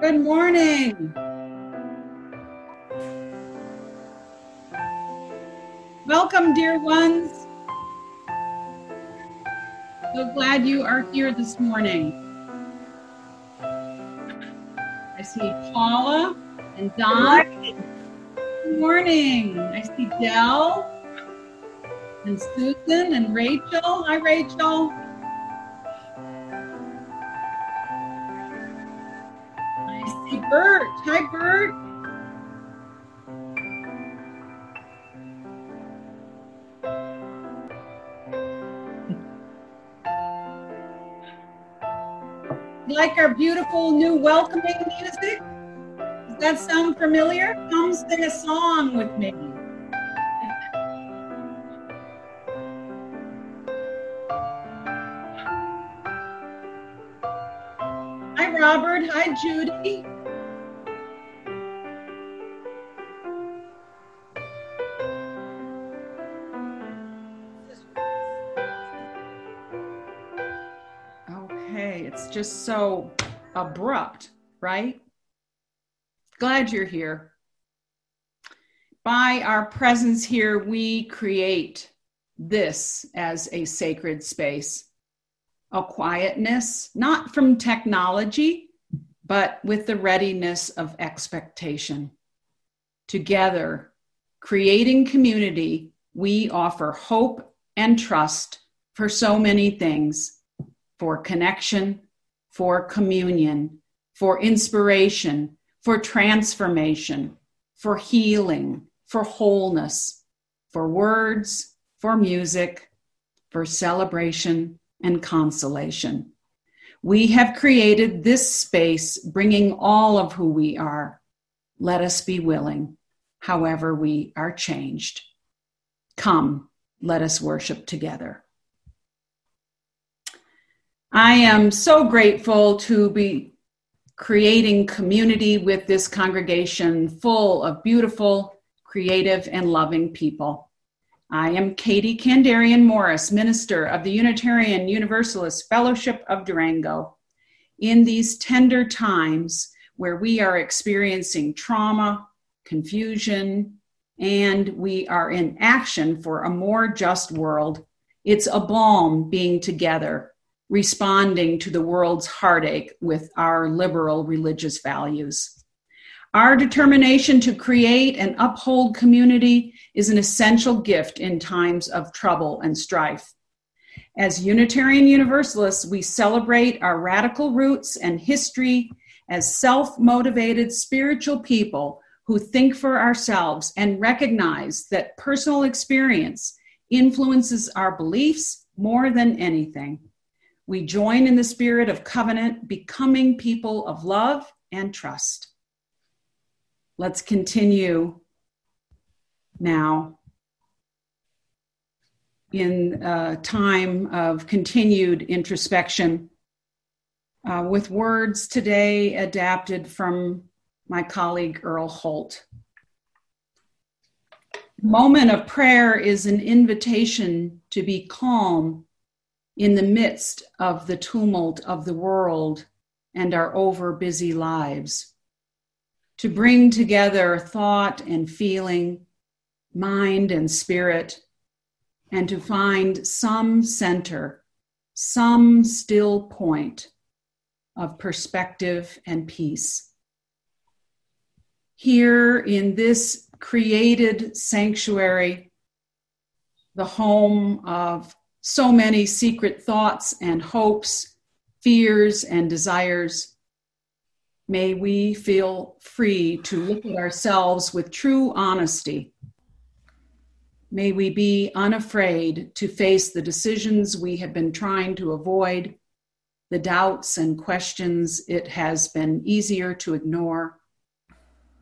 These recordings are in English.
Good morning. Welcome, dear ones. So glad you are here this morning. I see Paula and Don. Good morning. I see Dell and Susan and Rachel. Hi, Rachel. Like our beautiful new welcoming music? Does that sound familiar? Come sing a song with me. Hi, Robert. Hi, Judy. Just so abrupt, right? Glad you're here. By our presence here, we create this as a sacred space, a quietness, not from technology, but with the readiness of expectation. Together, creating community, we offer hope and trust for so many things for connection, for communion, for inspiration, for transformation, for healing, for wholeness, for words, for music, for celebration and consolation. We have created this space bringing all of who we are. Let us be willing, however, we are changed. Come, let us worship together. I am so grateful to be creating community with this congregation full of beautiful, creative, and loving people. I am Katie Kandarian Morris, minister of the Unitarian Universalist Fellowship of Durango. In these tender times where we are experiencing trauma, confusion, and we are in action for a more just world, it's a balm being together responding to the world's heartache with our liberal religious values. Our determination to create and uphold community is an essential gift in times of trouble and strife. As Unitarian Universalists, we celebrate our radical roots and history as self motivated spiritual people who think for ourselves and recognize that personal experience influences our beliefs more than anything. We join in the spirit of covenant, becoming people of love and trust. Let's continue now in a time of continued introspection uh, with words today adapted from my colleague Earl Holt. Moment of prayer is an invitation to be calm in the midst of the tumult of the world and our over busy lives. To bring together thought and feeling, mind and spirit, and to find some center, some still point of perspective and peace. Here in this created sanctuary, the home of so many secret thoughts and hopes, fears and desires. May we feel free to look at ourselves with true honesty. May we be unafraid to face the decisions we have been trying to avoid, the doubts and questions it has been easier to ignore,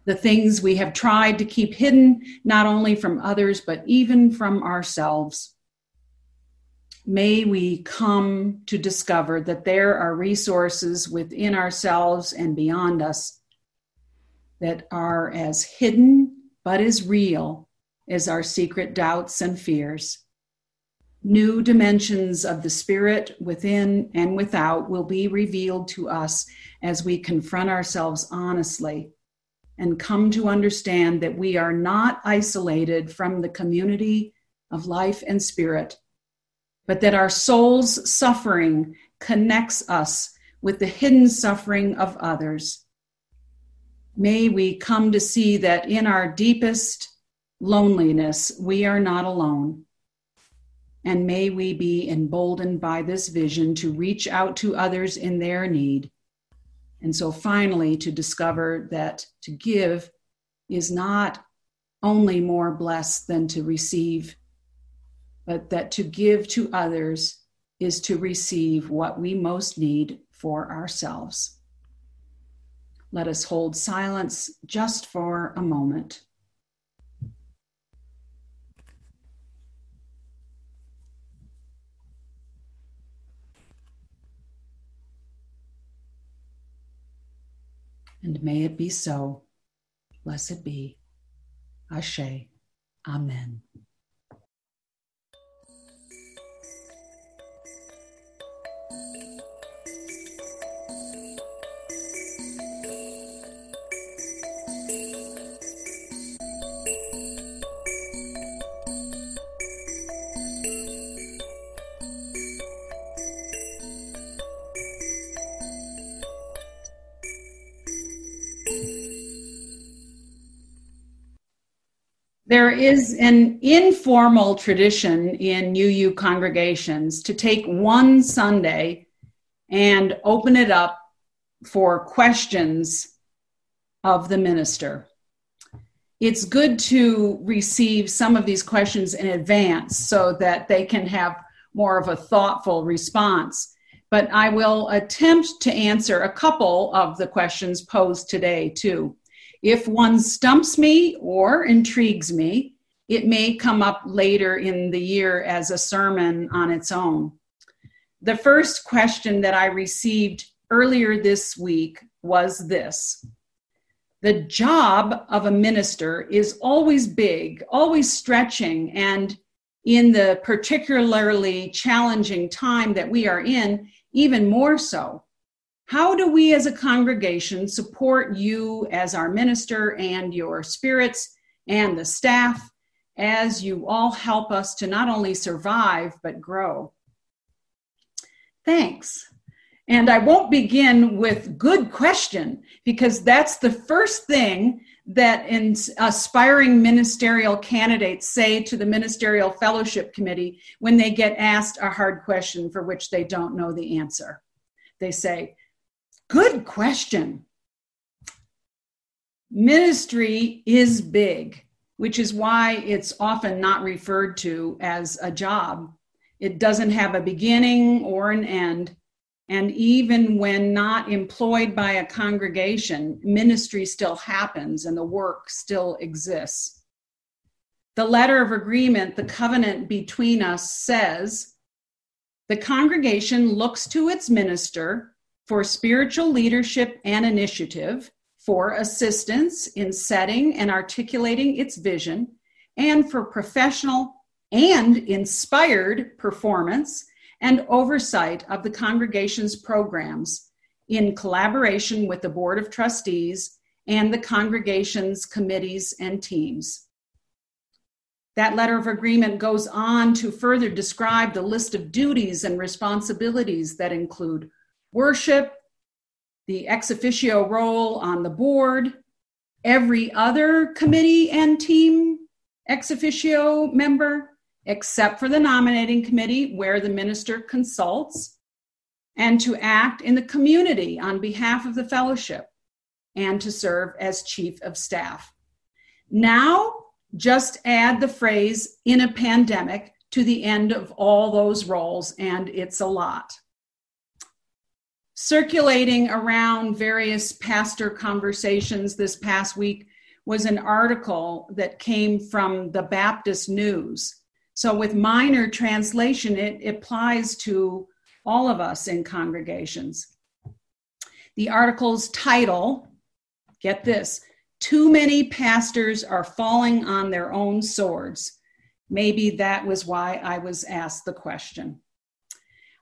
the things we have tried to keep hidden, not only from others, but even from ourselves may we come to discover that there are resources within ourselves and beyond us that are as hidden but as real as our secret doubts and fears. New dimensions of the spirit within and without will be revealed to us as we confront ourselves honestly and come to understand that we are not isolated from the community of life and spirit, but that our soul's suffering connects us with the hidden suffering of others. May we come to see that in our deepest loneliness, we are not alone. And may we be emboldened by this vision to reach out to others in their need. And so finally, to discover that to give is not only more blessed than to receive, but that to give to others is to receive what we most need for ourselves. Let us hold silence just for a moment. And may it be so. Blessed be. Ashe. Amen. There is an informal tradition in UU congregations to take one Sunday and open it up for questions of the minister. It's good to receive some of these questions in advance so that they can have more of a thoughtful response. But I will attempt to answer a couple of the questions posed today, too. If one stumps me or intrigues me, it may come up later in the year as a sermon on its own. The first question that I received earlier this week was this The job of a minister is always big, always stretching, and in the particularly challenging time that we are in, even more so. How do we as a congregation support you as our minister and your spirits and the staff as you all help us to not only survive but grow? Thanks. And I won't begin with good question because that's the first thing that aspiring ministerial candidates say to the ministerial fellowship committee when they get asked a hard question for which they don't know the answer. They say, Good question. Ministry is big, which is why it's often not referred to as a job. It doesn't have a beginning or an end. And even when not employed by a congregation, ministry still happens and the work still exists. The letter of agreement, the covenant between us says the congregation looks to its minister for spiritual leadership and initiative, for assistance in setting and articulating its vision, and for professional and inspired performance and oversight of the congregation's programs in collaboration with the Board of Trustees and the congregation's committees and teams. That letter of agreement goes on to further describe the list of duties and responsibilities that include worship, the ex officio role on the board, every other committee and team ex officio member, except for the nominating committee where the minister consults, and to act in the community on behalf of the fellowship and to serve as chief of staff. Now, just add the phrase in a pandemic to the end of all those roles, and it's a lot circulating around various pastor conversations this past week was an article that came from the Baptist News. So, with minor translation, it applies to all of us in congregations. The article's title get this Too many pastors are falling on their own swords. Maybe that was why I was asked the question.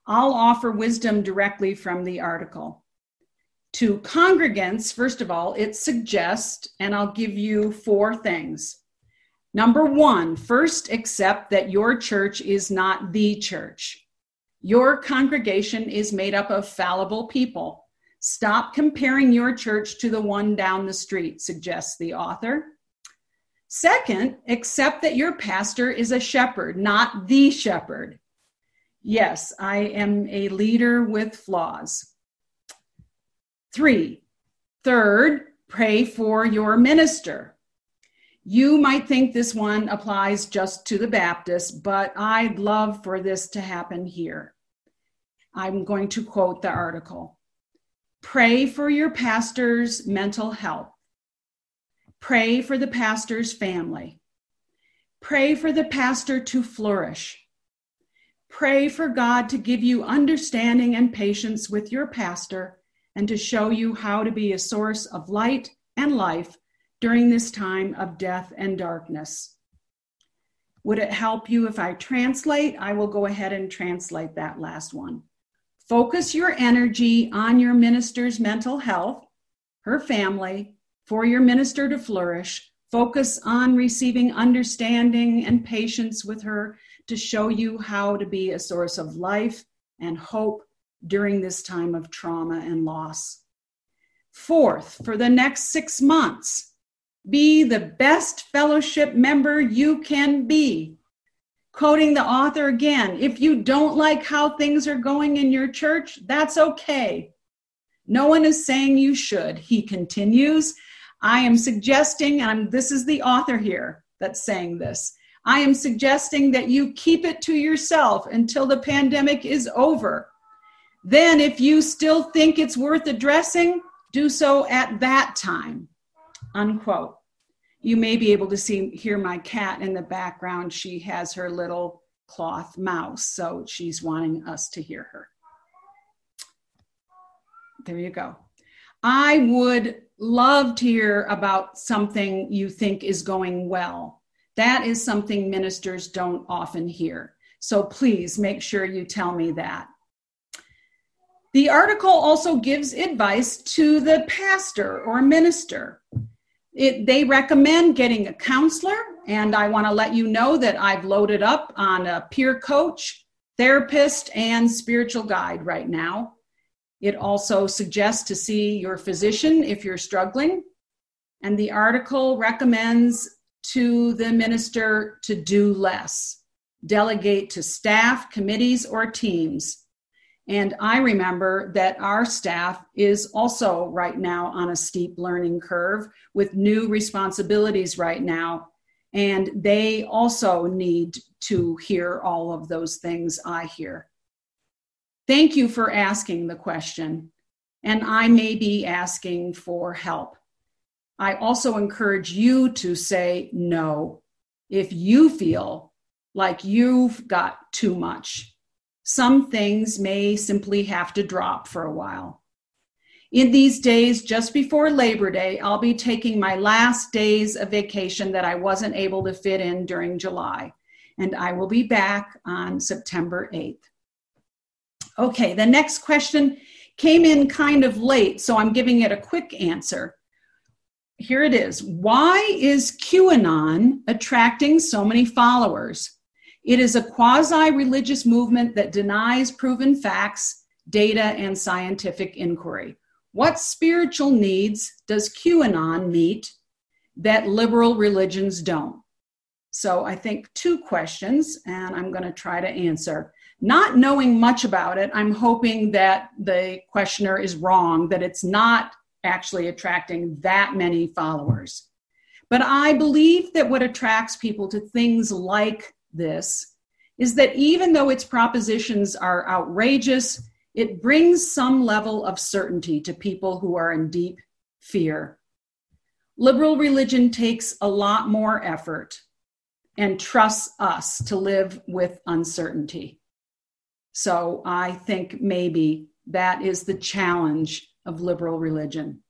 I'll offer wisdom directly from the article. To congregants, first of all, it suggests, and I'll give you four things. Number one, first accept that your church is not the church. Your congregation is made up of fallible people. Stop comparing your church to the one down the street, suggests the author. Second, accept that your pastor is a shepherd, not the shepherd. Yes, I am a leader with flaws. Three, third, pray for your minister. You might think this one applies just to the Baptists, but I'd love for this to happen here. I'm going to quote the article Pray for your pastor's mental health. Pray for the pastor's family. Pray for the pastor to flourish. Pray for God to give you understanding and patience with your pastor and to show you how to be a source of light and life during this time of death and darkness. Would it help you if I translate? I will go ahead and translate that last one. Focus your energy on your minister's mental health, her family, for your minister to flourish. Focus on receiving understanding and patience with her to show you how to be a source of life and hope during this time of trauma and loss. Fourth, for the next six months, be the best fellowship member you can be. Quoting the author again, if you don't like how things are going in your church, that's okay. No one is saying you should. He continues, I am suggesting, and I'm, this is the author here that's saying this. I am suggesting that you keep it to yourself until the pandemic is over. Then, if you still think it's worth addressing, do so at that time. Unquote. You may be able to see hear my cat in the background. She has her little cloth mouse, so she's wanting us to hear her. There you go. I would love to hear about something you think is going well. That is something ministers don't often hear. So please make sure you tell me that. The article also gives advice to the pastor or minister. It, they recommend getting a counselor, and I want to let you know that I've loaded up on a peer coach, therapist, and spiritual guide right now. It also suggests to see your physician if you're struggling. And the article recommends to the minister to do less, delegate to staff, committees, or teams. And I remember that our staff is also right now on a steep learning curve with new responsibilities right now. And they also need to hear all of those things I hear. Thank you for asking the question, and I may be asking for help. I also encourage you to say no if you feel like you've got too much. Some things may simply have to drop for a while. In these days, just before Labor Day, I'll be taking my last days of vacation that I wasn't able to fit in during July, and I will be back on September 8th. Okay, the next question came in kind of late, so I'm giving it a quick answer. Here it is Why is QAnon attracting so many followers? It is a quasi religious movement that denies proven facts, data, and scientific inquiry. What spiritual needs does QAnon meet that liberal religions don't? So I think two questions, and I'm going to try to answer. Not knowing much about it, I'm hoping that the questioner is wrong, that it's not actually attracting that many followers. But I believe that what attracts people to things like this is that even though its propositions are outrageous, it brings some level of certainty to people who are in deep fear. Liberal religion takes a lot more effort and trusts us to live with uncertainty. So I think maybe that is the challenge of liberal religion.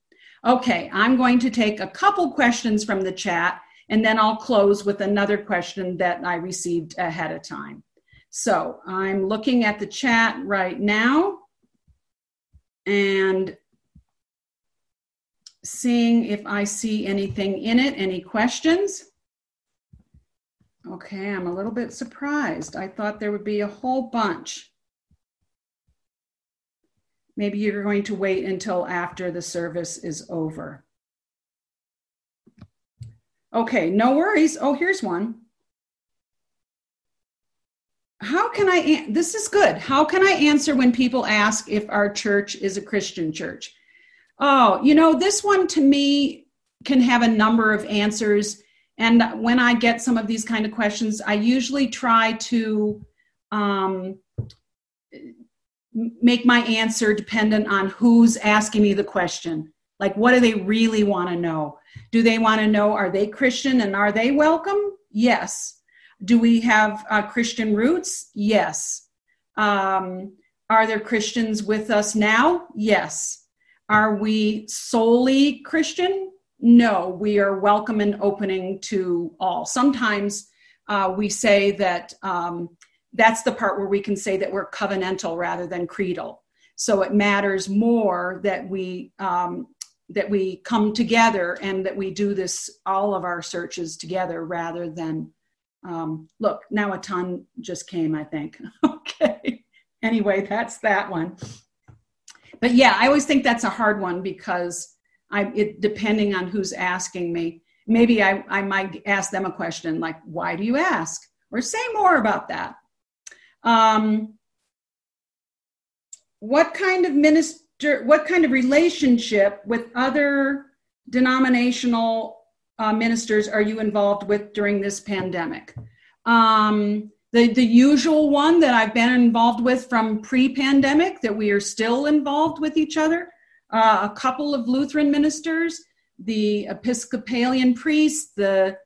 Okay, I'm going to take a couple questions from the chat and then I'll close with another question that I received ahead of time. So I'm looking at the chat right now and seeing if I see anything in it. Any questions? Okay, I'm a little bit surprised. I thought there would be a whole bunch. Maybe you're going to wait until after the service is over. Okay, no worries. Oh, here's one. How can I, this is good. How can I answer when people ask if our church is a Christian church? Oh, you know, this one to me can have a number of answers and when I get some of these kind of questions, I usually try to um, make my answer dependent on who's asking me the question. Like, what do they really want to know? Do they want to know, are they Christian and are they welcome? Yes. Do we have uh, Christian roots? Yes. Um, are there Christians with us now? Yes. Are we solely Christian? no, we are welcome and opening to all. Sometimes uh, we say that um, that's the part where we can say that we're covenantal rather than creedal. So it matters more that we um, that we come together and that we do this all of our searches together rather than um, look now a ton just came i think okay anyway that's that one but yeah i always think that's a hard one because I, it, depending on who's asking me, maybe I, I might ask them a question like, why do you ask? Or say more about that. Um, what kind of minister, what kind of relationship with other denominational uh, ministers are you involved with during this pandemic? Um, the, the usual one that I've been involved with from pre pandemic, that we are still involved with each other uh, a couple of Lutheran ministers, the Episcopalian priest, the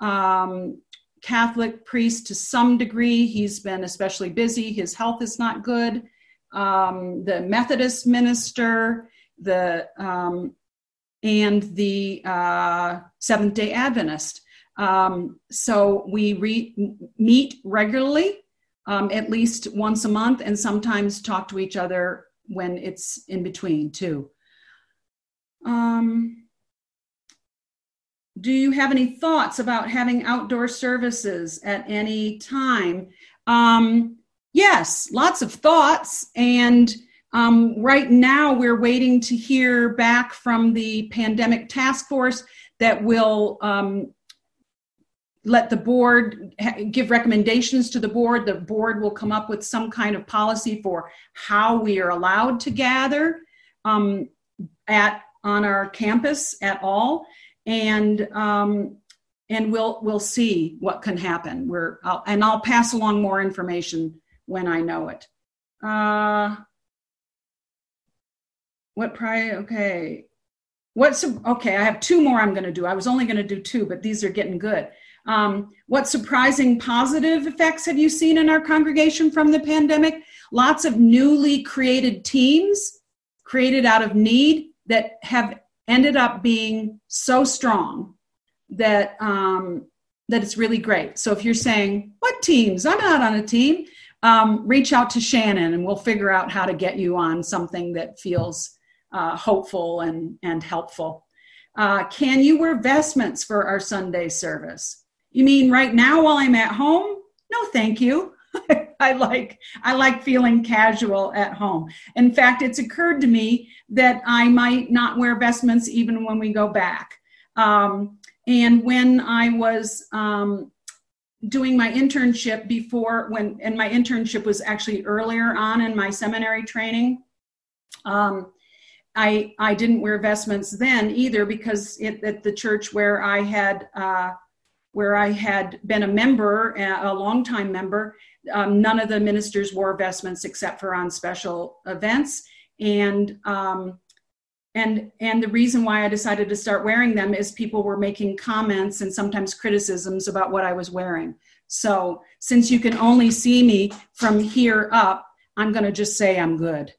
um, Catholic priest to some degree. He's been especially busy. His health is not good. Um, the Methodist minister, the um, and the uh, Seventh Day Adventist. Um, so we re- meet regularly, um, at least once a month, and sometimes talk to each other when it's in between too. Um, do you have any thoughts about having outdoor services at any time? Um, yes, lots of thoughts. And um, right now, we're waiting to hear back from the pandemic task force that will um, let the board give recommendations to the board. The board will come up with some kind of policy for how we are allowed to gather um, at on our campus at all, and um, and we'll we'll see what can happen. We're I'll, and I'll pass along more information when I know it. Uh, what prior? Okay, what's okay? I have two more I'm going to do. I was only going to do two, but these are getting good. Um, what surprising positive effects have you seen in our congregation from the pandemic? Lots of newly created teams created out of need that have ended up being so strong that um, that it's really great. So if you're saying, "What teams? I'm not on a team," um, reach out to Shannon, and we'll figure out how to get you on something that feels uh, hopeful and and helpful. Uh, can you wear vestments for our Sunday service? You mean right now while I'm at home? No, thank you. I like I like feeling casual at home. In fact, it's occurred to me that I might not wear vestments even when we go back. Um, and when I was um, doing my internship before, when and my internship was actually earlier on in my seminary training. Um, I I didn't wear vestments then either because it, at the church where I had uh, where I had been a member, a longtime member, um, none of the ministers wore vestments except for on special events. And um, and and the reason why I decided to start wearing them is people were making comments and sometimes criticisms about what I was wearing. So since you can only see me from here up, I'm going to just say I'm good.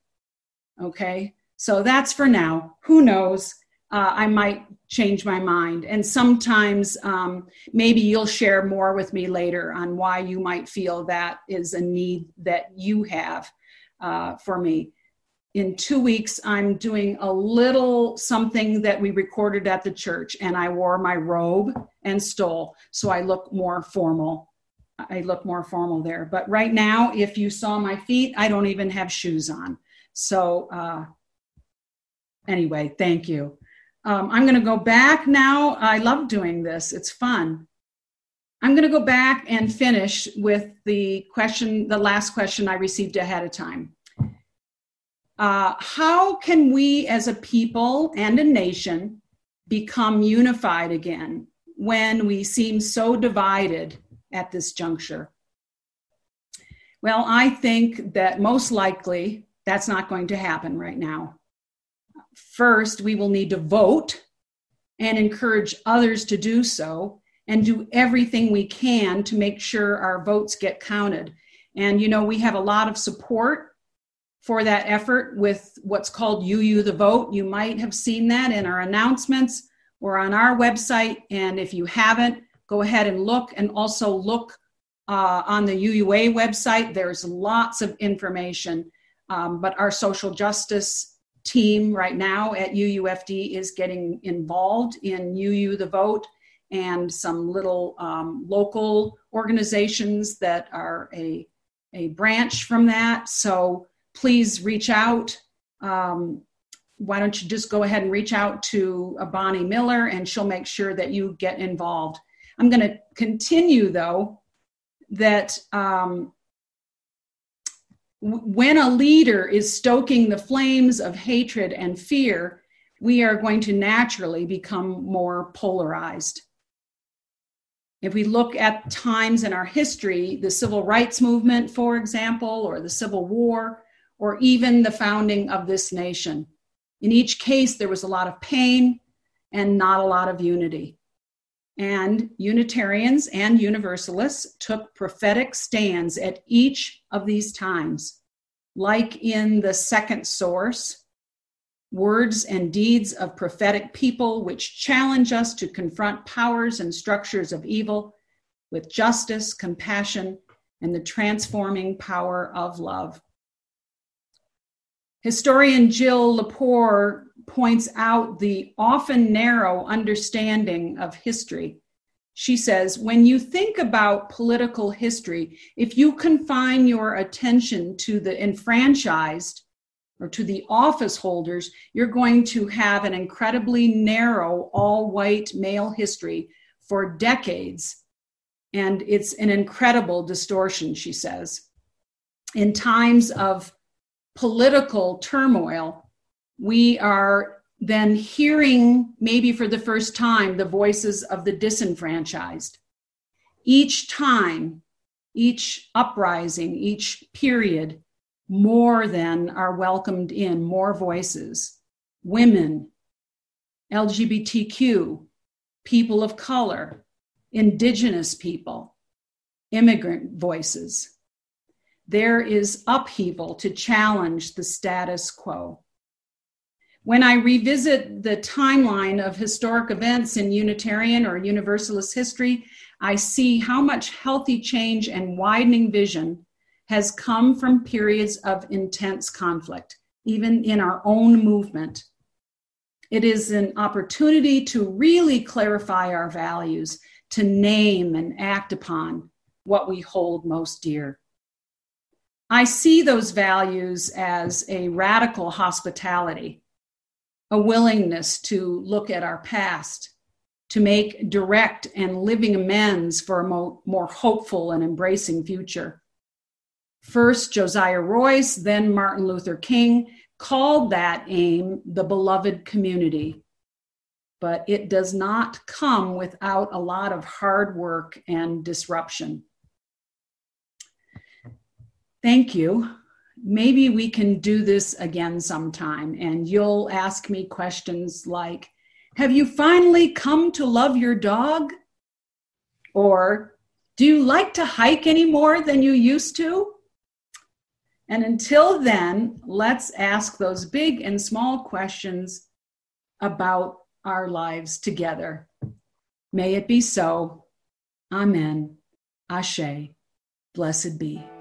Okay. So that's for now. Who knows? Uh, I might change my mind. And sometimes um, maybe you'll share more with me later on why you might feel that is a need that you have uh, for me. In two weeks, I'm doing a little something that we recorded at the church, and I wore my robe and stole, so I look more formal. I look more formal there. But right now, if you saw my feet, I don't even have shoes on. So, uh, anyway, thank you. Um, I'm going to go back now. I love doing this, it's fun. I'm going to go back and finish with the question, the last question I received ahead of time. Uh, how can we as a people and a nation become unified again when we seem so divided at this juncture? Well, I think that most likely that's not going to happen right now. First, we will need to vote and encourage others to do so and do everything we can to make sure our votes get counted. And, you know, we have a lot of support for that effort with what's called UU the Vote. You might have seen that in our announcements or on our website. And if you haven't, go ahead and look and also look uh, on the UUA website. There's lots of information. Um, but our social justice team right now at UUFD is getting involved in UU the Vote and some little um, local organizations that are a, a branch from that. So please reach out. Um, why don't you just go ahead and reach out to Bonnie Miller and she'll make sure that you get involved. I'm going to continue though that um, when a leader is stoking the flames of hatred and fear, we are going to naturally become more polarized. If we look at times in our history, the civil rights movement, for example, or the Civil War, or even the founding of this nation, in each case, there was a lot of pain and not a lot of unity. And Unitarians and Universalists took prophetic stands at each of these times. Like in the second source, words and deeds of prophetic people which challenge us to confront powers and structures of evil with justice, compassion, and the transforming power of love. Historian Jill Lepore points out the often narrow understanding of history. She says, when you think about political history, if you confine your attention to the enfranchised or to the office holders, you're going to have an incredibly narrow, all white male history for decades. And it's an incredible distortion, she says. In times of political turmoil, we are then hearing, maybe for the first time, the voices of the disenfranchised. Each time, each uprising, each period, more than are welcomed in, more voices. Women, LGBTQ, people of color, indigenous people, immigrant voices. There is upheaval to challenge the status quo. When I revisit the timeline of historic events in Unitarian or Universalist history, I see how much healthy change and widening vision has come from periods of intense conflict, even in our own movement. It is an opportunity to really clarify our values, to name and act upon what we hold most dear. I see those values as a radical hospitality a willingness to look at our past, to make direct and living amends for a mo- more hopeful and embracing future. First, Josiah Royce, then Martin Luther King called that aim the beloved community. But it does not come without a lot of hard work and disruption. Thank you maybe we can do this again sometime and you'll ask me questions like have you finally come to love your dog or do you like to hike any more than you used to and until then let's ask those big and small questions about our lives together. May it be so. Amen. Ashe. Blessed be.